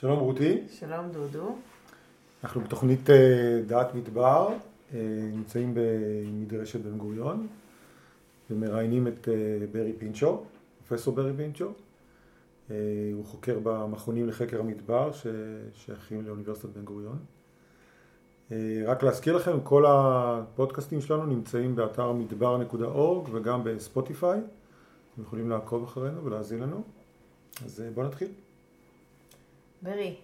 שלום רותי, שלום דודו. אנחנו בתוכנית אה, דעת מדבר, אה, נמצאים במדרשת בן גוריון ומראיינים את אה, ברי פינצ'ו, פרופסור ברי פינצ'ו. הוא חוקר במכונים לחקר המדבר ששייכים לאוניברסיטת בן גוריון. רק להזכיר לכם, כל הפודקאסטים שלנו נמצאים באתר מדבר.org וגם בספוטיפיי. אתם יכולים לעקוב אחרינו ולהאזין לנו. אז בואו נתחיל. ברי,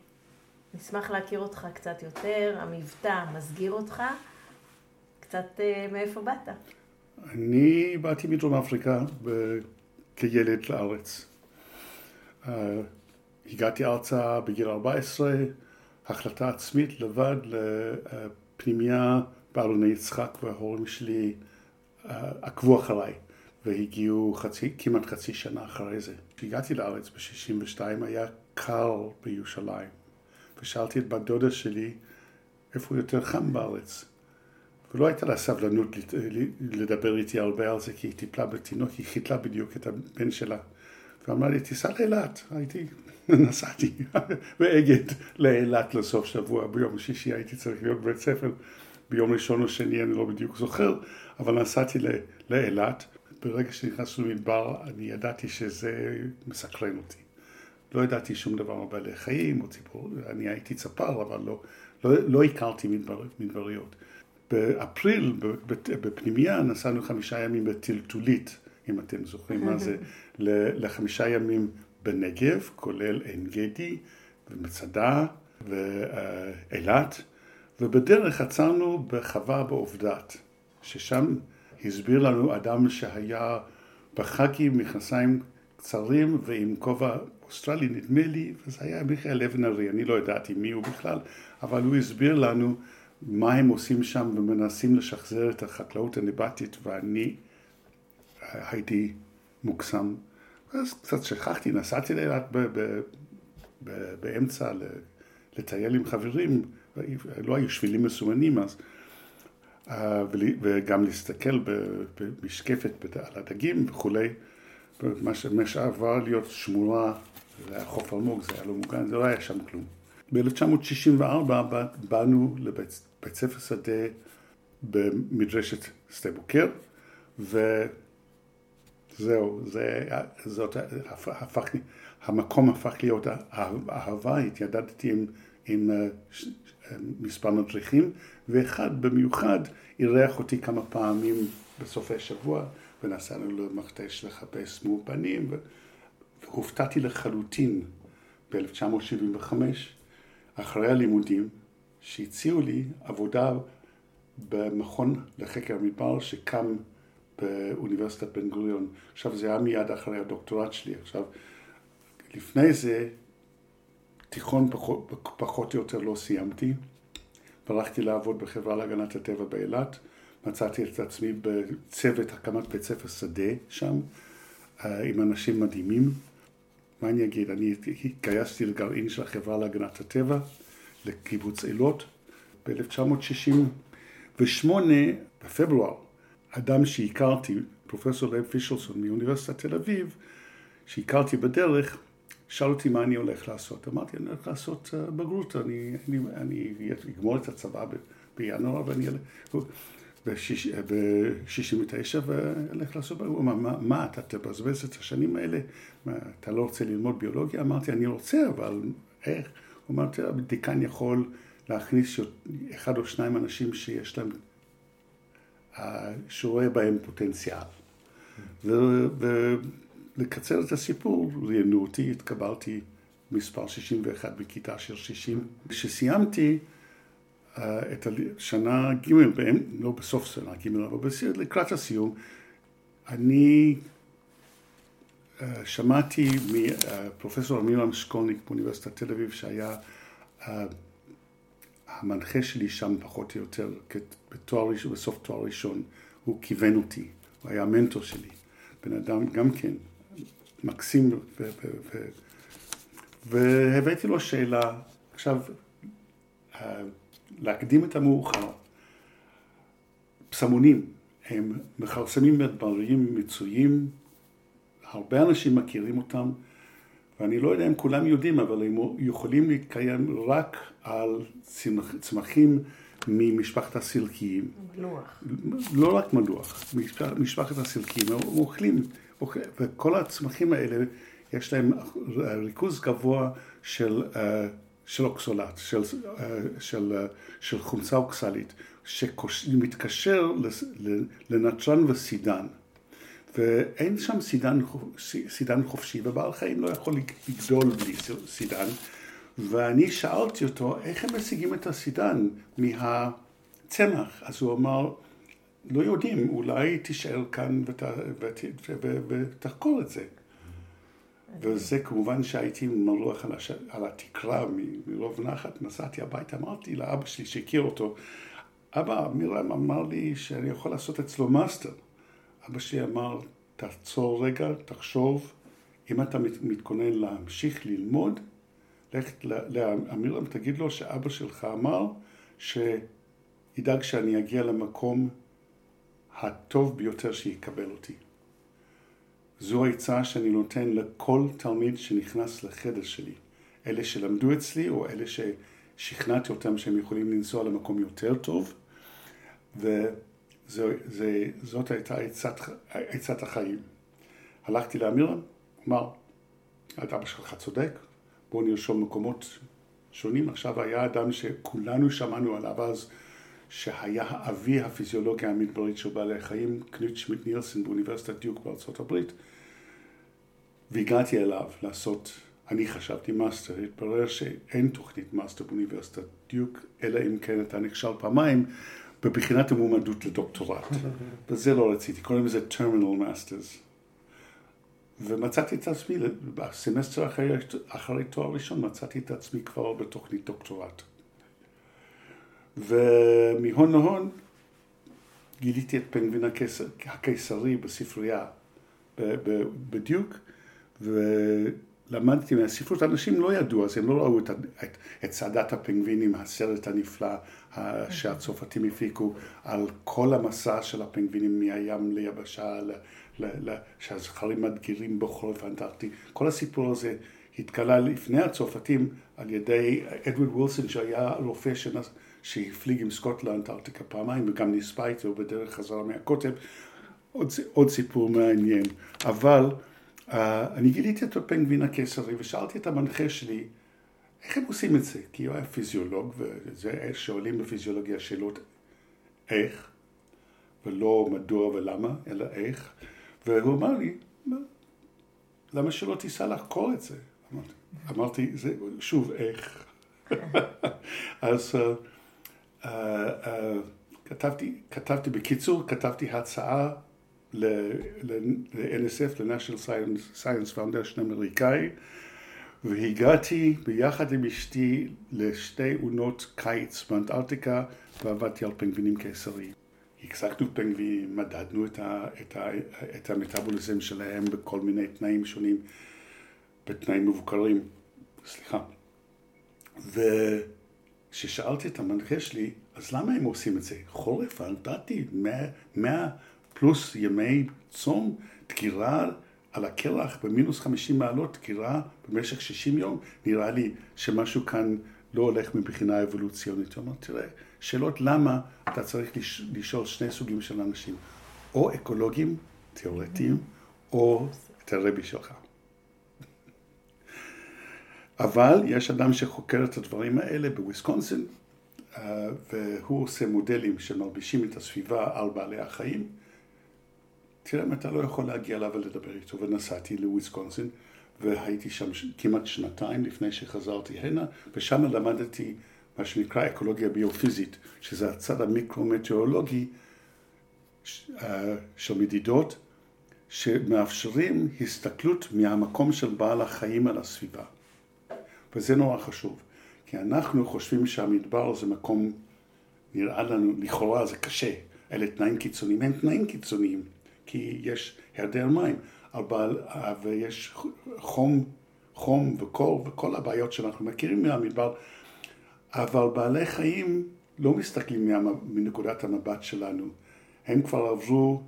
נשמח להכיר אותך קצת יותר, המבטא מסגיר אותך, קצת uh, מאיפה באת? אני באתי מדרום אפריקה כילד לארץ. Uh, הגעתי ארצה בגיל 14, החלטה עצמית לבד לפנימייה באלוני יצחק וההורים שלי uh, עקבו אחריי והגיעו חצי, כמעט חצי שנה אחרי זה. כשהגעתי לארץ ב-62 היה קר בירושלים. ושאלתי את בת דודה שלי איפה יותר חם בארץ. ולא הייתה לה סבלנות לדבר איתי הרבה על זה, כי היא טיפלה בתינוק, היא חיתלה בדיוק את הבן שלה. ואמרה לי, תיסע לאילת. הייתי, נסעתי באגד לאילת לסוף שבוע, ביום שישי הייתי צריך להיות בבית ספר, ביום ראשון או שני אני לא בדיוק זוכר, אבל נסעתי לאילת. ברגע שנכנסנו למדבר, אני ידעתי שזה מסקרן אותי. לא ידעתי שום דבר על בעלי חיים או ציפור, אני הייתי צפר, אבל לא, לא, לא הכרתי מדבר, מדבריות. באפריל, בפנימייה, נסענו חמישה ימים בטלטולית, אם אתם זוכרים מה זה, לחמישה ימים בנגב, כולל עין גדי ומצדה ואילת, ובדרך עצרנו בחווה בעובדת, ששם הסביר לנו אדם שהיה בחאקים, מכנסיים קצרים ועם כובע אוסטרלי נדמה לי, וזה היה מיכאל אבן ארי, אני לא ידעתי מי הוא בכלל, אבל הוא הסביר לנו מה הם עושים שם ומנסים לשחזר את החקלאות הנבטית ואני הייתי מוקסם. אז קצת שכחתי, נסעתי לאילת באמצע לטייל עם חברים, לא היו שבילים מסומנים אז, וגם להסתכל במשקפת על הדגים וכולי. מה שעבר להיות שמורה זה היה חוף אלמוג, זה היה לא מוגן, זה לא היה שם כלום. ב-1964 באנו לבית ספר שדה במדרשת שדה בוקר, וזהו, זה, זאת, הפך, המקום הפך להיות אהבה, התיידדתי עם, עם אה, מספר מדריכים, ואחד במיוחד אירח אותי כמה פעמים בסופי שבוע, ונסענו למכתש לחפש מאופנים. הופתעתי לחלוטין ב-1975, אחרי הלימודים, שהציעו לי עבודה במכון לחקר המדבר שקם באוניברסיטת בן גוריון. עכשיו זה היה מיד אחרי הדוקטורט שלי. עכשיו, לפני זה, תיכון פחות, פחות או יותר לא סיימתי, והלכתי לעבוד בחברה להגנת הטבע באילת, מצאתי את עצמי בצוות הקמת בית ספר שדה שם, אה, עם אנשים מדהימים. מה אני אגיד, אני התגייסתי לגרעין של החברה להגנת הטבע, לקיבוץ אילות. ב-1968, בפברואר, אדם שהכרתי, פרופסור לב פישלסון מאוניברסיטת תל אביב, שהכרתי בדרך, שאל אותי מה אני הולך לעשות. אמרתי, אני הולך לעשות אה, בגרות, אני, אני, אני אגמור את הצבא בינואר ואני... ב-69' והלך לעשות, הוא אמר, מה, מה אתה תבזבז את השנים האלה, מה, אתה לא רוצה ללמוד ביולוגיה? אמרתי, אני רוצה, אבל איך? הוא אמר, תראה, דיקן יכול להכניס אחד או שניים אנשים שיש להם, שרואה בהם פוטנציאל. ולקצר את הסיפור, ראיינו אותי, התקבלתי מספר 61 בכיתה של 60. כשסיימתי, אה, את השנה ג', לא בסוף שנה ג', אבל לקראת הסיום, אני אה, שמעתי מפרופסור אמילן שקולניק באוניברסיטת תל אביב, שהיה אה, המנחה שלי שם פחות או יותר בתואר ראשון, בסוף תואר ראשון, הוא כיוון אותי, הוא היה המנטור שלי, בן אדם גם כן מקסים, והבאתי לו שאלה, עכשיו להקדים את המאוחר. פסמונים הם מכרסמים מדבריים מצויים, הרבה אנשים מכירים אותם, ואני לא יודע אם כולם יודעים, אבל הם יכולים להתקיים רק על צמחים ממשפחת הסילקיים. מלוח. לא רק מלוח, משפחת הסילקיים, הם אוכלים, אוכל, וכל הצמחים האלה יש להם ריכוז גבוה של, אה, של אוקסולט, של, אה, של, אה, של חומצה אוקסלית, שמתקשר לנטרן וסידן. ואין שם סידן, סידן חופשי, ובעל חיים לא יכול לגדול בלי סידן. ואני שאלתי אותו, איך הם משיגים את הסידן מהצמח? אז הוא אמר, לא יודעים, אולי תישאר כאן ות, ות, ותחקור את זה. וזה כמובן שהייתי מרוח על, הש... על התקרה מרוב נחת, נסעתי הביתה, אמרתי לאבא שלי שהכיר אותו, אבא, עמירם אמר לי שאני יכול לעשות אצלו מאסטר. אבא שלי אמר, תעצור רגע, תחשוב, אם אתה מתכונן להמשיך ללמוד, לך לעמירם, תגיד לו שאבא שלך אמר שידאג שאני אגיע למקום הטוב ביותר שיקבל אותי. זו העצה שאני נותן לכל תלמיד שנכנס לחדר שלי. אלה שלמדו אצלי או אלה ששכנעתי אותם שהם יכולים לנסוע למקום יותר טוב. וזאת הייתה עצת, עצת החיים. הלכתי לאמירם, אמר, אבא שלך צודק, בואו נרשום מקומות שונים. עכשיו היה אדם שכולנו שמענו עליו אז, שהיה אבי הפיזיולוגיה המדברית של בעלי החיים, קנוט שמידט-נילסן באוניברסיטת דיוק בארצות הברית, והגעתי אליו לעשות, אני חשבתי מאסטר, התברר שאין תוכנית מאסטר באוניברסיטת דיוק, אלא אם כן אתה נכשל פעמיים בבחינת המועמדות לדוקטורט. וזה לא רציתי, קוראים לזה terminal masters. ומצאתי את עצמי, בסמסטר אחרי, אחרי תואר ראשון מצאתי את עצמי כבר בתוכנית דוקטורט. ומהון להון גיליתי את פנגווין הקיסר, הקיסרי בספרייה בדיוק, ולמדתי מהספרות, אנשים לא ידעו, אז הם לא ראו את, את, את צעדת הפנגווינים, הסרט הנפלא שהצרפתים הפיקו, על כל המסע של הפנגווינים מהים ליבשה, שהזכרים מדגירים בחורף האנטרקטי. כל הסיפור הזה התגלה לפני הצרפתים על ידי אדוורד וילסון, שהיה רופא שנס... שהפליג עם סקוט לאנטארקטיקה פעמיים וגם נספה איתו בדרך חזרה מהקוטב. עוד, עוד סיפור מעניין. אבל uh, אני גיליתי את הפנגווין הקיסרי ושאלתי את המנחה שלי, איך הם עושים את זה? כי הוא היה פיזיולוג, וזה שואלים בפיזיולוגיה שאלות איך, ולא מדוע ולמה, אלא איך. והוא אמר לי, למה שלא תיסע לחקור את זה? אמרתי, אמרתי זה, שוב, איך? אז uh, uh, uh, כתבתי, כתבתי, בקיצור, כתבתי הצעה ל-NSF, ל-National Science, Science Foundation אמריקאי, והגעתי ביחד עם אשתי לשתי עונות קיץ באנטארקטיקה ועבדתי על פנגווינים קיסריים. החזקנו פנגווינים, מדדנו את, ה, את, ה, את המטאבוליזם שלהם בכל מיני תנאים שונים, בתנאים מבוקרים, סליחה. וכששאלתי את המנחה שלי, אז למה הם עושים את זה? חורף האנטארקטי, 100 פלוס ימי צום, דקירה על הקרח במינוס 50 מעלות, דקירה במשך 60 יום, נראה לי שמשהו כאן לא הולך מבחינה אבולוציונית. הוא אמר, תראה, שאלות למה אתה צריך לשאול שני סוגים של אנשים, או אקולוגים תיאורטיים, או את הרבי שלך. אבל יש אדם שחוקר את הדברים האלה בוויסקונסין, אה, והוא עושה מודלים שמלבישים את הסביבה על בעלי החיים. תראה אם אתה לא יכול להגיע אליו ולדבר איתו, ונסעתי לוויסקונסין, והייתי שם כמעט שנתיים לפני שחזרתי הנה, ושם למדתי מה שנקרא אקולוגיה ביופיזית, שזה הצד המיקרו-מטאורולוגי אה, של מדידות, שמאפשרים הסתכלות מהמקום של בעל החיים על הסביבה. וזה נורא חשוב, כי אנחנו חושבים שהמדבר זה מקום, נראה לנו, לכאורה זה קשה, אלה תנאים קיצוניים, הם תנאים קיצוניים, כי יש היעדר מים, אבל, ויש חום, חום וקור וכל הבעיות שאנחנו מכירים מהמדבר, אבל בעלי חיים לא מסתכלים מנקודת המבט שלנו. הם כבר עברו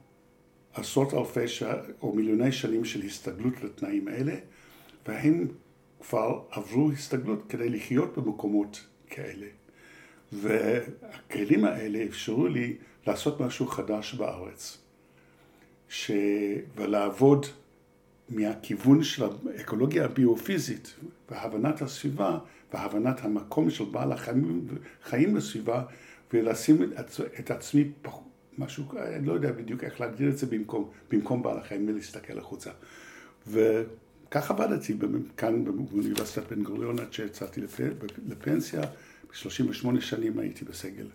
עשרות אלפי ש... או מיליוני שנים של הסתגלות לתנאים האלה, והם כבר עברו הסתגלות כדי לחיות במקומות כאלה. והכלים האלה אפשרו לי לעשות משהו חדש בארץ. ש... ולעבוד מהכיוון של האקולוגיה הביופיזית והבנת הסביבה והבנת המקום של בעל החיים חיים בסביבה ולשים את, את עצמי משהו, אני לא יודע בדיוק איך להגדיר את זה במקום, במקום בעל החיים ולהסתכל החוצה. וכך עבדתי כאן באוניברסיטת בן גוריון עד שיצאתי לפנסיה, ב-38 שנים הייתי בסגל.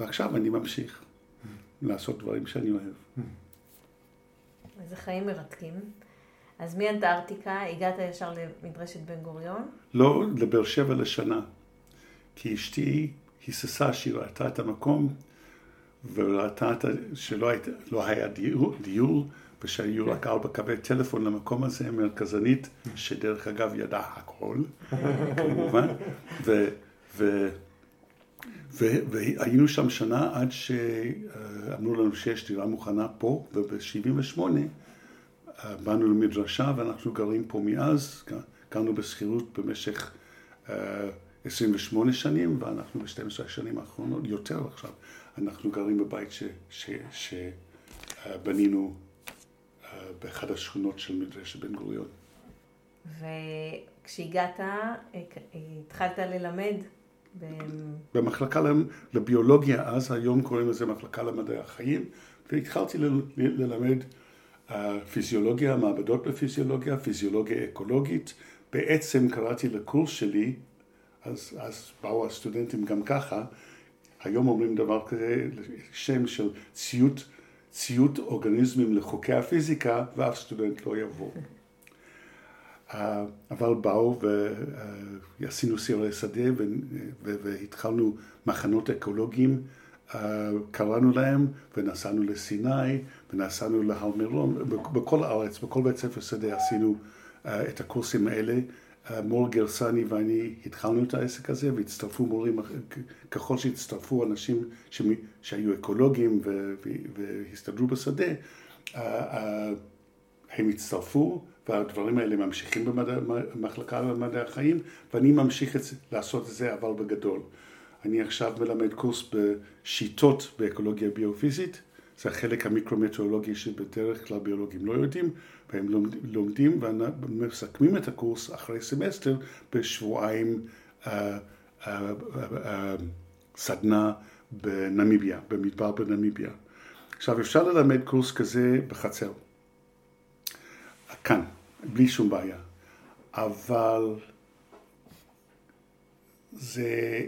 ועכשיו אני ממשיך לעשות דברים שאני אוהב. איזה חיים מרתקים. אז מאנטארקטיקה הגעת ישר למדרשת בן גוריון? לא, לבאר שבע לשנה. כי אשתי היססה שהיא ראתה את המקום וראתה שלא היית, לא היה דיור, דיור ושהיו רק ארבע קווי טלפון למקום הזה, מרכזנית, שדרך אגב ידעה הכל, כמובן, ו, ו, ו, והיינו שם שנה עד שאמרו לנו שיש דירה מוכנה פה, וב-78' באנו למדרשה ואנחנו גרים פה מאז, גרנו בשכירות במשך 28 אה, שנים ואנחנו ב-12 השנים האחרונות, יותר עכשיו, אנחנו גרים בבית שבנינו אה, באחד השכונות של מדרשת בן גוריון. וכשהגעת, התחלת ללמד? ב... במחלקה לביולוגיה אז, היום קוראים לזה מחלקה למדעי החיים, והתחלתי ללמד פיזיולוגיה, מעבדות בפיזיולוגיה, פיזיולוגיה אקולוגית. בעצם קראתי לקורס שלי, אז, אז באו הסטודנטים גם ככה, היום אומרים דבר כזה, שם של ציות, ציות אורגניזמים לחוקי הפיזיקה, ואף סטודנט לא יבוא. אבל באו ועשינו סיורי שדה והתחלנו מחנות אקולוגיים קראנו להם ונסענו לסיני ונסענו להר מירון, בכל הארץ, בכל בית ספר שדה עשינו אה, את הקורסים האלה. מור גרסני ואני התחלנו את העסק הזה והצטרפו מורים, ככל שהצטרפו אנשים שהיו אקולוגים והסתדרו בשדה, הם הצטרפו והדברים האלה ממשיכים במחלקה למדעי החיים ואני ממשיך לעשות את זה אבל בגדול. אני עכשיו מלמד קורס בשיטות באקולוגיה ביופיזית, זה החלק המיקרומטאורולוגי שבדרך כלל ביולוגים לא יודעים, והם לומדים ומסכמים את הקורס אחרי סמסטר בשבועיים אה, אה, אה, סדנה בנמיביה, במדבר בנמיביה. עכשיו אפשר ללמד קורס כזה בחצר, כאן, בלי שום בעיה, אבל זה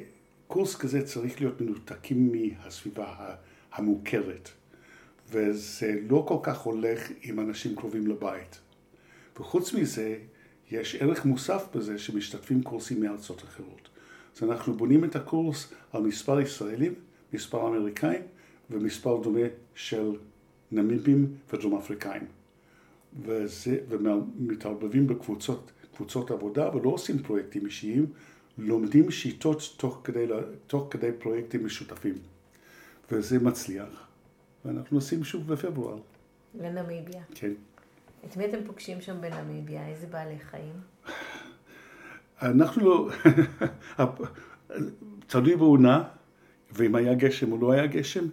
קורס כזה צריך להיות מנותקים מהסביבה המוכרת, וזה לא כל כך הולך עם אנשים קרובים לבית. וחוץ מזה, יש ערך מוסף בזה שמשתתפים קורסים מארצות אחרות. אז אנחנו בונים את הקורס על מספר ישראלים, מספר אמריקאים ומספר דומה של נמיבים ודרום אפריקאים. וזה, ומתערבבים בקבוצות קבוצות עבודה ולא עושים פרויקטים אישיים, לומדים שיטות תוך כדי, תוך כדי פרויקטים משותפים. וזה מצליח. ואנחנו עושים שוב בפברואר. לנמיביה. כן. את מי אתם פוגשים שם בנמיביה? איזה בעלי חיים? אנחנו לא... תלוי בעונה, ואם היה גשם או לא היה גשם.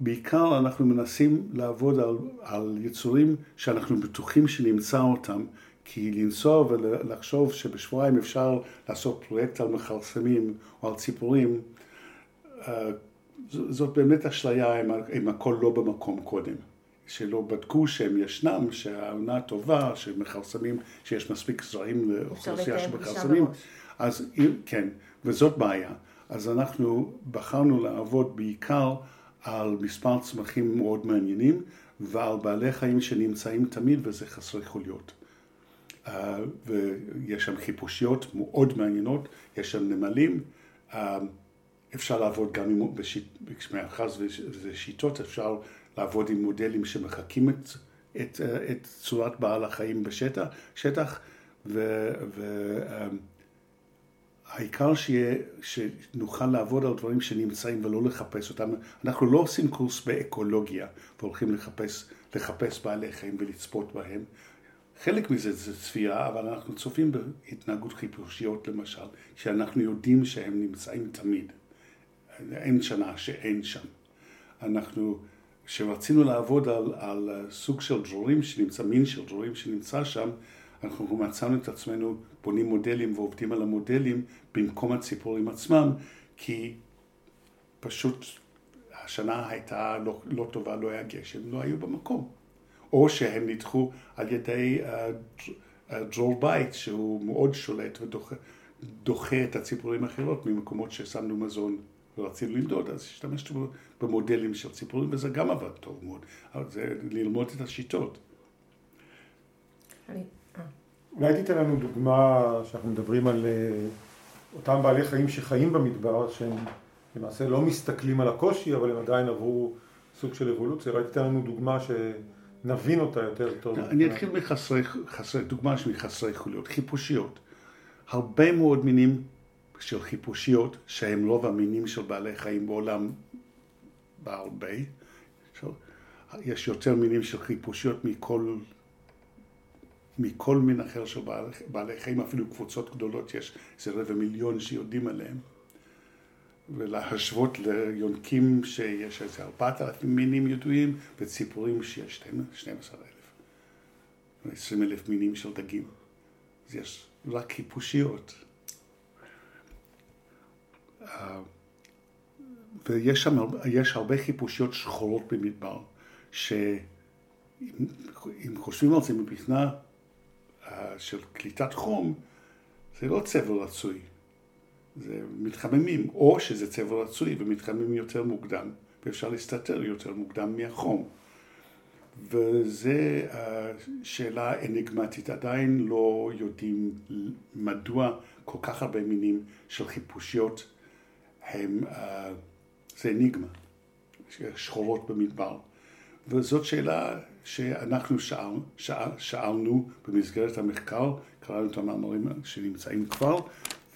בעיקר אנחנו מנסים לעבוד על, על יצורים שאנחנו בטוחים שנמצא אותם כי לנסוע ולחשוב שבשבועיים אפשר לעשות פרויקט על מכרסמים או על ציפורים, אה, זאת באמת אשליה אם הכל לא במקום קודם. שלא בדקו שהם ישנם, שהעונה טובה, שמכרסמים, שיש מספיק זרעים לאוכלוסייה של מכרסמים. אז כן, וזאת בעיה. אז אנחנו בחרנו לעבוד בעיקר על מספר צמחים מאוד מעניינים ועל בעלי חיים שנמצאים תמיד וזה חסרי חוליות. אה, ויש שם חיפושיות מאוד מעניינות, יש שם נמלים, אה, אפשר לעבוד גם עם, מאחר וזה שיטות, אפשר לעבוד עם מודלים שמחקים את, את, את צורת בעל החיים בשטח, שטח, והעיקר שיהיה, שנוכל לעבוד על דברים שנמצאים ולא לחפש אותם. אנחנו לא עושים קורס באקולוגיה והולכים לחפש, לחפש בעלי חיים ולצפות בהם. חלק מזה זה צפייה, אבל אנחנו צופים בהתנהגות חיפושיות למשל, שאנחנו יודעים שהם נמצאים תמיד. אין שנה שאין שם. אנחנו, כשרצינו לעבוד על, על סוג של דרורים שנמצא, מין של דרורים שנמצא שם, אנחנו מצאנו את עצמנו בונים מודלים ועובדים על המודלים במקום הציפורים עצמם, כי פשוט השנה הייתה לא, לא טובה, לא היה גשם, לא היו במקום. או שהם נדחו על ידי uh, דרור בית, שהוא מאוד שולט ודוחה את הציפורים האחרות ממקומות ששמנו מזון ורצינו למדוד, אז השתמשנו במודלים של ציפורים, וזה גם עבד טוב מאוד. אבל זה ללמוד את השיטות. אה. אולי תיתן לנו דוגמה שאנחנו מדברים על אה, אותם בעלי חיים שחיים במדבר, שהם למעשה לא מסתכלים על הקושי, אבל הם עדיין עברו סוג של אבולוציה. אולי תיתן לנו דוגמה שנבין אותה יותר טוב. אני אתחיל מחסרי, חסרי, דוגמה של חסרי חוליות, חיפושיות. הרבה מאוד מינים של חיפושיות, שהם רוב המינים של בעלי חיים בעולם בהרבה. יש יותר מינים של חיפושיות מכל, מכל מין אחר של בעלי, בעלי חיים, אפילו קבוצות גדולות, יש איזה רבע מיליון שיודעים עליהם. ולהשוות ליונקים שיש איזה ארבעת אלפים מינים ידועים, וציפורים שיש 12 אלף, 20 אלף מינים של דגים. אז יש רק חיפושיות. ויש שם, יש הרבה חיפושיות שחורות במדבר, שאם חושבים על זה מבחינה אה, של קליטת חום, זה לא צבע רצוי, זה מתחממים, או שזה צבע רצוי ומתחממים יותר מוקדם, ואפשר להסתתר יותר מוקדם מהחום. וזו אה, שאלה אניגמטית, עדיין לא יודעים מדוע כל כך הרבה מינים של חיפושיות הם, uh, זה אניגמה, שחורות במדבר. וזאת שאלה שאנחנו שאל, שאל, שאלנו במסגרת המחקר, קראנו את המאמרים שנמצאים כבר,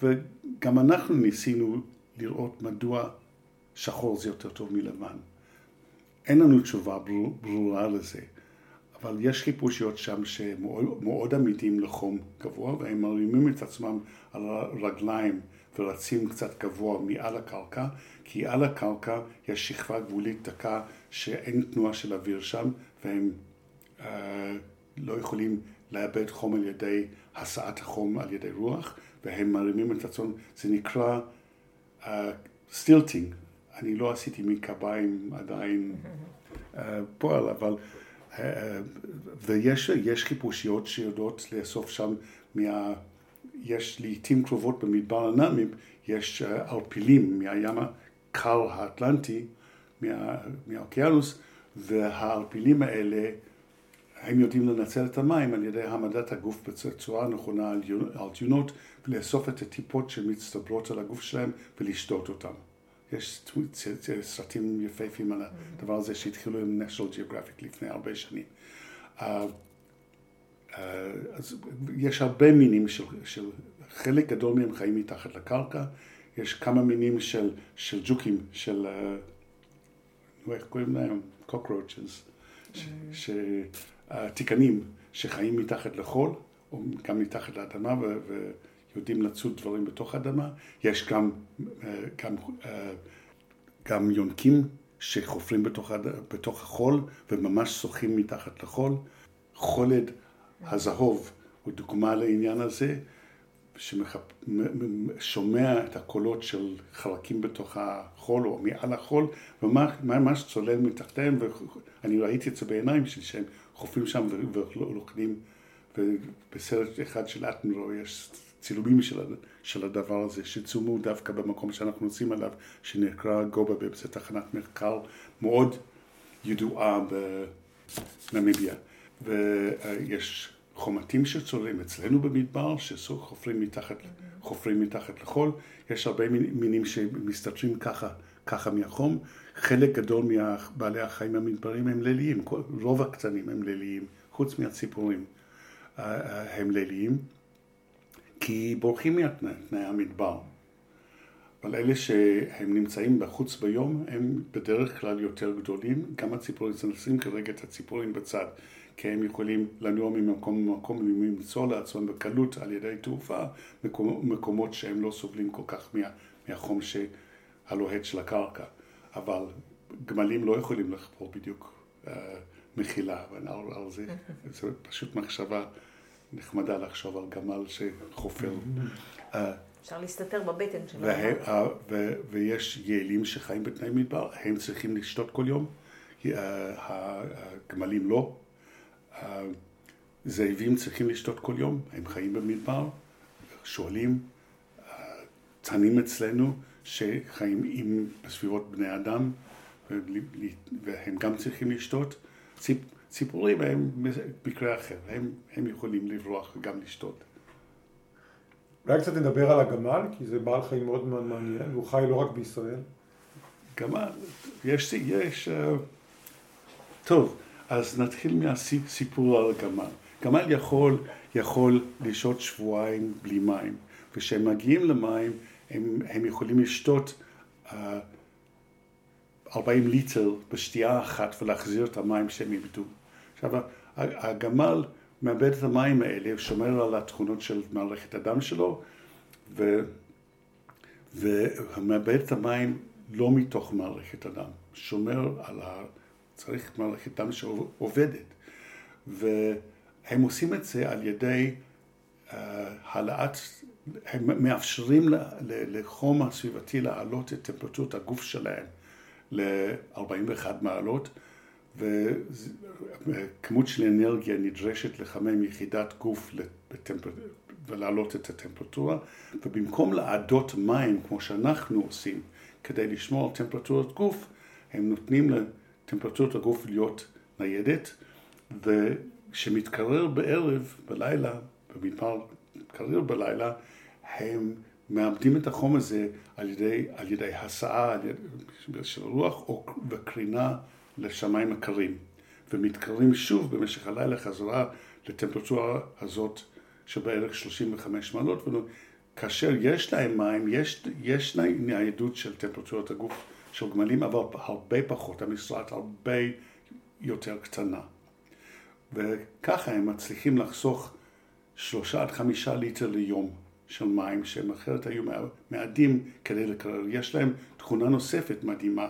וגם אנחנו ניסינו לראות מדוע שחור זה יותר טוב מלבן. אין לנו תשובה ברורה לזה, אבל יש חיפושיות שם שמאוד עמידים לחום גבוה, והם מרימים את עצמם על הרגליים ורצים קצת גבוה מעל הקרקע, כי על הקרקע יש שכבה גבולית דקה שאין תנועה של אוויר שם, והם אה, לא יכולים לאבד חום על ידי הסעת החום על ידי רוח, והם מרימים את עצמם, זה נקרא stilting. אה, אני לא עשיתי מקביים עדיין אה, פועל, אבל... אה, ויש חיפושיות שיודעות לאסוף שם מה... יש לעיתים קרובות במדבר הנאמיב, יש ערפילים מהים הקר האטלנטי, מה, מהאוקיינוס, והערפילים האלה, הם יודעים לנצל את המים על ידי העמדת הגוף בצורה נכונה על, טיונות ולאסוף את הטיפות שמצטברות על הגוף שלהם ולשתות אותם. יש סרטים יפהפים על הדבר הזה שהתחילו עם national geographic לפני הרבה שנים. אה, אה, אז יש הרבה מינים של, של חלק גדול מהם חיים מתחת לקרקע, יש כמה מינים של, של ג'וקים, של, אה, איך קוראים להם? cockroaches, תיקנים שחיים מתחת לחול, או גם מתחת לאדמה, ו, ויודעים לצוד דברים בתוך האדמה. יש גם, אה, גם, גם יונקים שחופרים בתוך, בתוך החול וממש שוחים מתחת לחול. חולד הזהוב הוא דוגמה לעניין הזה, ששומע את הקולות של חלקים בתוך החול או מעל החול, וממש צולל מתחתיהם, ואני ראיתי את זה בעיניים שלי, שהם חופרים שם ולוכדים, ובסרט אחד של אטנרו יש צילומים של, של הדבר הזה, שצולמו דווקא במקום שאנחנו נוסעים עליו, שנקרא גובה, זו תחנת מחקר מאוד ידועה בנמיביה. ויש חומתים שצוללים אצלנו במדבר, שחופרים מתחת, חופרים מתחת לחול, יש הרבה מינים שמסתתרים ככה, ככה מהחום, חלק גדול מבעלי החיים המדברים הם ליליים, רוב הקטנים הם ליליים, חוץ מהציפורים אה, אה, הם ליליים, כי בורחים מתנאי המדבר. אבל אלה שהם נמצאים בחוץ ביום, הם בדרך כלל יותר גדולים. גם הציפורים, נשים כרגע את הציפורים בצד, כי הם יכולים לנוע ממקום למקום ולמצוא לעצמם בקלות על ידי תעופה מקומות שהם לא סובלים כל כך מה, מהחום הלוהט של הקרקע. אבל גמלים לא יכולים לחפור בדיוק uh, מחילה, על, על זה, זו פשוט מחשבה נחמדה לחשוב על גמל שחופר. Uh, אפשר להסתתר בבטן שלו. וה, ו, ויש יעלים שחיים בתנאי מדבר, הם צריכים לשתות כל יום, הגמלים לא. זאבים צריכים לשתות כל יום, הם חיים במדבר, שואלים, צנים אצלנו שחיים עם בסביבות בני אדם, והם גם צריכים לשתות. ציפ, ציפורים הם מקרה אחר, הם, הם יכולים לברוח וגם לשתות. אולי קצת נדבר על הגמל, כי זה בעל חיים מאוד מאוד מעניין, והוא חי לא רק בישראל. גמל, יש, יש, uh, טוב, אז נתחיל מהסיפור על הגמל. גמל יכול, יכול לשהות שבועיים בלי מים, וכשהם מגיעים למים הם, הם יכולים לשתות uh, 40 ליטר בשתייה אחת ולהחזיר את המים שהם איבדו. עכשיו, הגמל מאבד את המים האלה, הוא שומר על התכונות של מערכת הדם שלו, ו... ומאבד את המים לא מתוך מערכת הדם, שומר על ה... צריך מערכת דם שעובדת. והם עושים את זה על ידי uh, העלאת, הם מאפשרים לחום הסביבתי להעלות את טמפרטורת הגוף שלהם ל-41 מעלות. וכמות של אנרגיה נדרשת לחמם יחידת גוף ולהעלות את הטמפרטורה, ובמקום לעדות מים כמו שאנחנו עושים כדי לשמור על טמפרטורת גוף, הם נותנים לטמפרטורת הגוף להיות ניידת, וכשמתקרר בערב, בלילה, במדבר קריר בלילה, הם מאבדים את החום הזה על ידי, על ידי הסעה על ידי, של רוח או, וקרינה לשמיים הקרים, ומתקררים שוב במשך הלילה חזרה לטמפרטורה הזאת של בערך 35 מעלות, וכאשר יש להם מים, יש, יש ניידות של טמפרטורת הגוף של גמלים, אבל הרבה פחות, המשרת הרבה יותר קטנה. וככה הם מצליחים לחסוך שלושה עד חמישה ליטר ליום של מים, שהם אחרת היו מאדים כדי לקרר. יש להם תכונה נוספת מדהימה,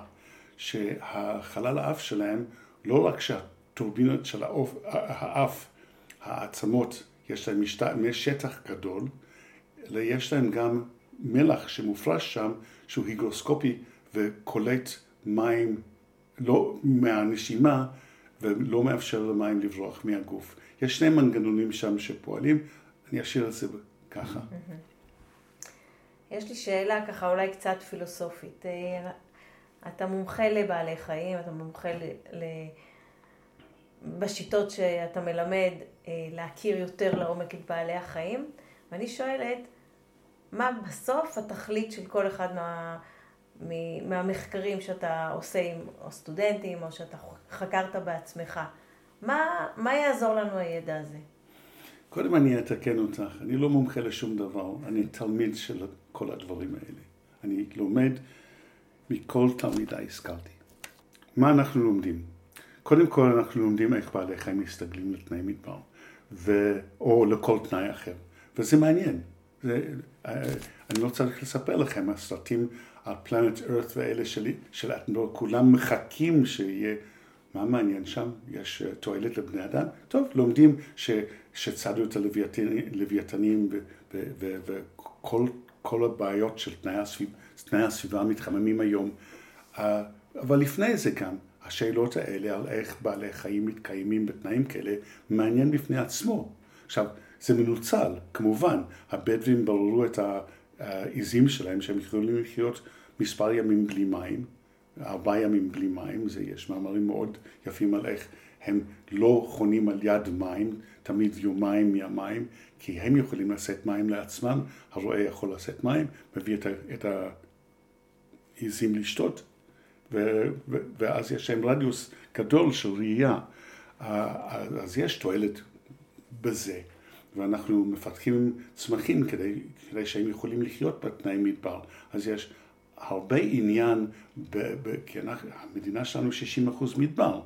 שהחלל האף שלהם, לא רק שהטורבינות של האף, האף העצמות, יש להם משת... שטח גדול, אלא יש להם גם מלח שמופרש שם, שהוא היגרוסקופי וקולט מים לא מהנשימה ולא מאפשר למים לברוח מהגוף. יש שני מנגנונים שם שפועלים, אני אשאיר את זה ככה. יש לי שאלה ככה אולי קצת פילוסופית. אה, אתה מומחה לבעלי חיים, אתה מומחה ל... ל... בשיטות שאתה מלמד אה, להכיר יותר לעומק את בעלי החיים, ואני שואלת, מה בסוף התכלית של כל אחד מה, מהמחקרים שאתה עושה עם או סטודנטים, או שאתה חקרת בעצמך? מה, מה יעזור לנו הידע הזה? קודם אני אתקן אותך, אני לא מומחה לשום דבר, אני תלמיד של כל הדברים האלה. אני לומד מכל תלמידיי השכלתי. מה אנחנו לומדים? קודם כל אנחנו לומדים איך בעלי חיים מסתגלים לתנאי מדבר, ו... או לכל תנאי אחר, וזה מעניין. זה, אה, אני לא צריך לספר לכם, הסרטים על פלנט ארת ואלה שלי, של אתנור, כולם מחכים שיהיה, מה מעניין שם? יש אה, תועלת לבני אדם? טוב, לומדים ש, שצדו את הלוויתנים וכל הבעיות של תנאי הסביבה. תנאי הסביבה מתחממים היום. אה, אבל לפני זה גם, השאלות האלה על איך בעלי חיים מתקיימים בתנאים כאלה, מעניין בפני עצמו. עכשיו, זה מנוצל, כמובן, הבדואים בררו את העיזים שלהם שהם יכולים לחיות מספר ימים בלי מים, ארבעה ימים בלי מים, זה יש מאמרים מאוד יפים על איך הם לא חונים על יד מים, תמיד יומיים מהמים, כי הם יכולים לשאת מים לעצמם, הרועה יכול לשאת מים, מביא את, את עיזים לשתות, ו, ו, ואז יש להם רדיוס גדול של ראייה, אז יש תועלת בזה. ואנחנו מפתחים צמחים כדי, כדי שהם יכולים לחיות בתנאי מדבר. אז יש הרבה עניין, ב, ב, כי אנחנו, המדינה שלנו 60 אחוז מדבר.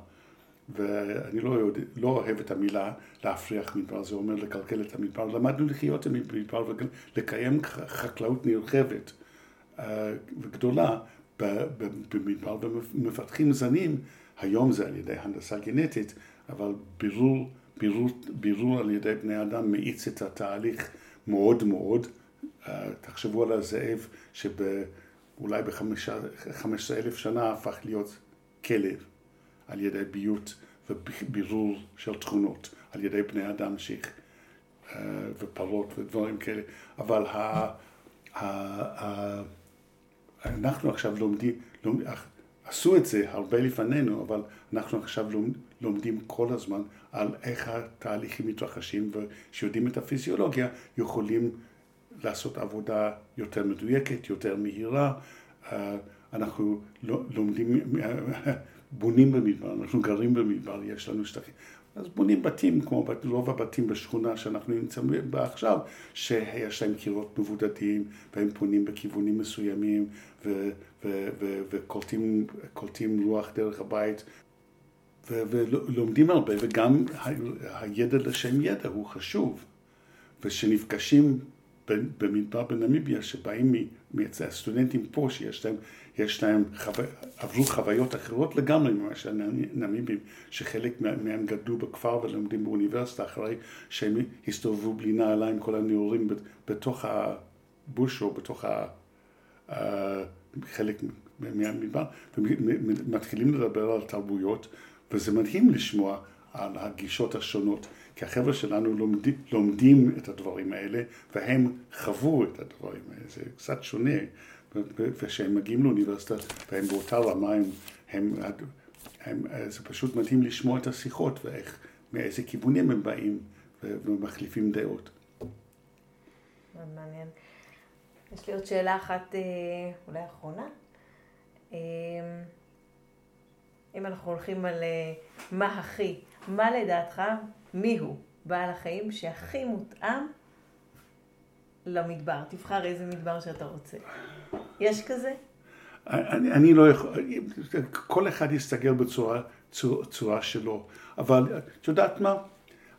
ואני לא, יודע, לא אוהב את המילה להפריח מדבר, זה אומר לקלקל את המדבר. למדנו לחיות עם מדבר ולקיים חקלאות נרחבת אה, וגדולה במדבר ומפתחים זנים, היום זה על ידי הנדסה גנטית, אבל בירור, בירור, בירור על ידי בני אדם מאיץ את התהליך מאוד מאוד. אה, תחשבו על הזאב שאולי ב-15 אלף שנה הפך להיות כלב. על ידי ביות ובירור של תכונות, על ידי בני אדם שיך אה, ופרות ודברים כאלה, אבל ה, ה, ה, אנחנו עכשיו לומדים, לומד, עשו את זה הרבה לפנינו, אבל אנחנו עכשיו לומדים כל הזמן על איך התהליכים מתרחשים, וכשיודעים את הפיזיולוגיה, יכולים לעשות עבודה יותר מדויקת, יותר מהירה. אה, אנחנו לומדים בונים במדבר, אנחנו גרים במדבר, יש לנו שטחים. אז בונים בתים, כמו רוב הבתים בשכונה שאנחנו נמצאים בה עכשיו, שיש להם קירות מבודדים, והם פונים בכיוונים מסוימים, וקולטים רוח דרך הבית, ולומדים הרבה, וגם הידע לשם ידע הוא חשוב. וכשנפגשים במדבר בנמיביה, שבאים מהסטודנטים פה, שיש להם יש להם, חו... עברו חוויות אחרות לגמרי ממה שהנמיבים, שחלק מהם גדלו בכפר ולומדים באוניברסיטה אחרי שהם הסתובבו בלי נעליים כל הנעורים בתוך הבוש או בתוך ה... חלק מהמדבר, ומתחילים לדבר על תרבויות, וזה מדהים לשמוע על הגישות השונות, כי החבר'ה שלנו לומדים, לומדים את הדברים האלה, והם חוו את הדברים האלה, זה קצת שונה. וכשהם מגיעים לאוניברסיטה והם באותה רמה, הם, הם, הם, זה פשוט מדהים לשמוע את השיחות ואיך, מאיזה כיוונים הם באים ומחליפים דעות. מאוד מעניין. יש לי עוד שאלה אחת, אה, אולי אחרונה. אה, אם אנחנו הולכים על אה, מה הכי, מה לדעתך, מי הוא בעל החיים שהכי מותאם למדבר? תבחר איזה מדבר שאתה רוצה. יש כזה? אני, אני לא יכול, כל אחד יסתגל בצורה צורה, צורה שלו, אבל את יודעת מה?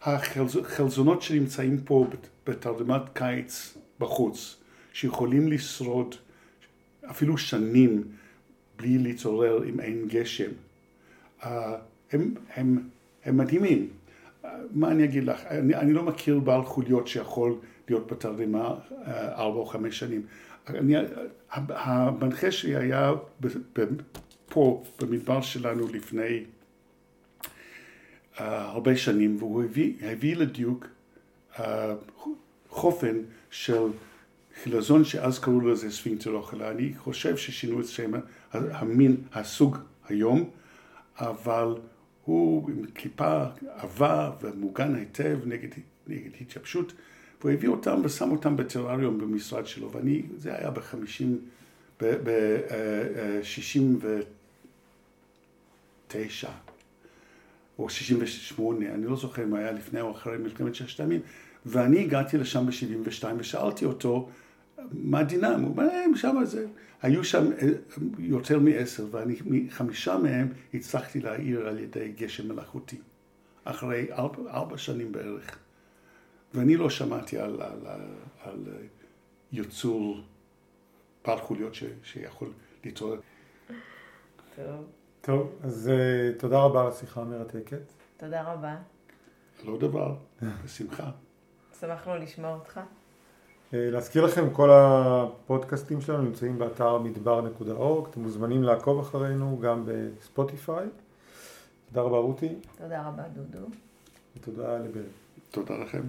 החלזונות שנמצאים פה בתרדמת קיץ בחוץ, שיכולים לשרוד אפילו שנים בלי להתעורר אם אין גשם, אה, הם, הם, הם מדהימים. מה אני אגיד לך? אני, אני לא מכיר בעל חוליות שיכול להיות בתרדמה אה, ארבע או חמש שנים. אני, המנחה שלי היה פה במדבר שלנו לפני uh, הרבה שנים והוא הביא, הביא לדיוק uh, חופן של חילזון שאז קראו לזה ספינקטרוכלה. אני חושב ששינו את שם המין, הסוג היום, אבל הוא עם כיפה עבה ומוגן היטב נגד, נגד התייבשות. והוא הביא אותם ושם אותם בטרריום במשרד שלו, ואני, זה היה בחמישים, ב-69 או 68, אני לא זוכר אם היה לפני או אחרי מלחמת ששת הימים, ואני הגעתי לשם ב-72 ושאלתי אותו, מה דינם? הוא אומר, הם שם זה. היו שם אה, יותר מעשר, ואני, חמישה מהם הצלחתי להעיר על ידי גשם מלאכותי, אחרי ארבע, ארבע שנים בערך. ואני לא שמעתי על, על, על, על יצור בעל חוליות ש, שיכול להתעורר. טוב. טוב, אז uh, תודה רבה על השיחה המרתקת. תודה רבה. לא דבר, בשמחה. שמחנו לשמוע אותך. Uh, להזכיר לכם, כל הפודקאסטים שלנו נמצאים באתר מדבר.org, אתם מוזמנים לעקוב אחרינו גם בספוטיפיי. תודה רבה רותי. תודה רבה דודו. ותודה לברי. תודה לכם.